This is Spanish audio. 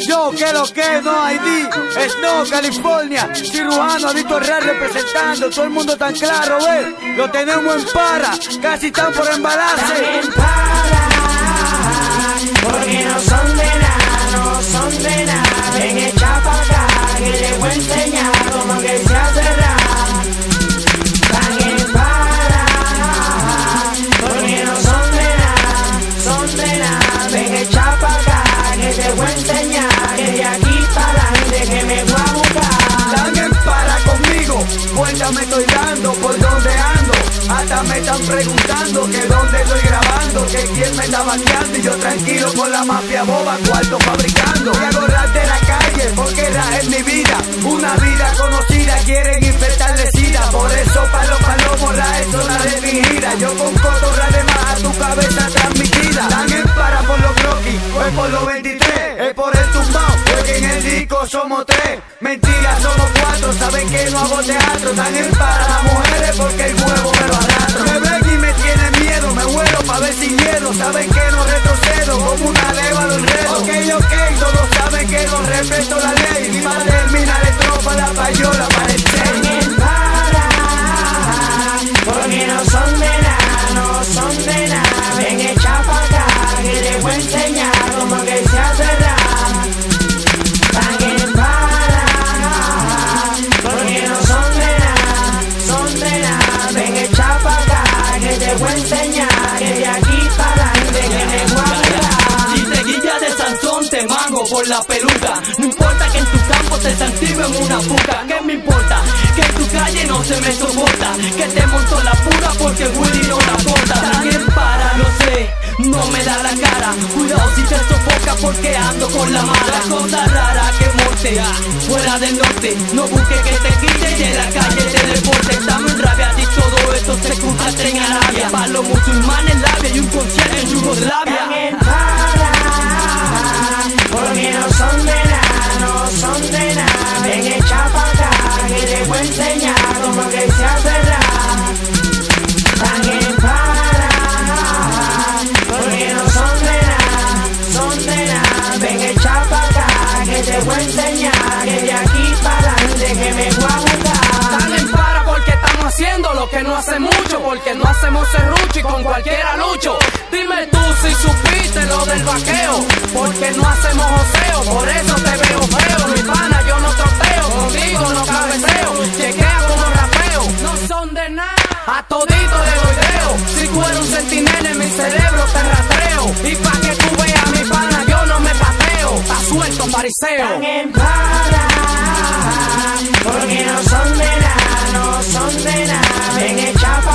Yo, que lo que, no ID, Snow, California, cirujano, adicto real representando, todo el mundo tan claro, ve, lo tenemos en para, casi están por embalarse. En para, porque no son de nada, no son de nada. Ven echa pa' acá, que les voy a enseñar cómo que se hace. Están para, porque no son de nada, son de nada. Me estoy dando, por dónde ando, hasta me están preguntando que dónde estoy grabando, que quién me está bateando. Y yo tranquilo con la mafia boba, cuarto fabricando. Y hago rap de la calle, porque rap es mi vida, una vida conocida, quieren infectarle sida, por eso palo palomos, la es zona de mi gira, yo con cotorra de más a tu cabeza transmitida. En para por los croquis, pues por los 23, somos tres, mentiras somos cuatro, saben que no hago teatro, están en para las mujeres porque el huevo me lo arrastro. Me ven y me tienen miedo, me vuelo pa' ver sin miedo, saben que no retrocedo, como una leva lo enredo. Ok, ok, todos saben que no respeto la ley, mi madre termina de tropa la payola para el porque no son de Ven echa pa' acá, que te voy a enseñar que de aquí para adelante que me voy a. Si te guillas de Sansón te mango por la peluca. No importa que en tu campo te santigo en una puca ¿Qué me importa? Que en tu calle no se me soporta. Que te monto la pura porque Willy no la bota También para, no sé, no me da la cara. Cuidado si te sofoca porque ando con la mala. Cosa rara que monte fuera del norte. No busques que te quite no hace mucho, porque no hacemos serrucho y con cualquiera lucho. Dime tú si supiste lo del vaqueo, porque no hacemos joseo, por eso te veo feo. Mi pana, yo no troteo, contigo no cabeceo, chequea como rapeo, no son de nada. A todito le doy si eres un sentinela en mi cerebro te rastreo. Y pa' que tú veas mi pana, yo no me pateo, está suelto fariseo. Están en para, porque no son de nada, no son de nada. Ven echa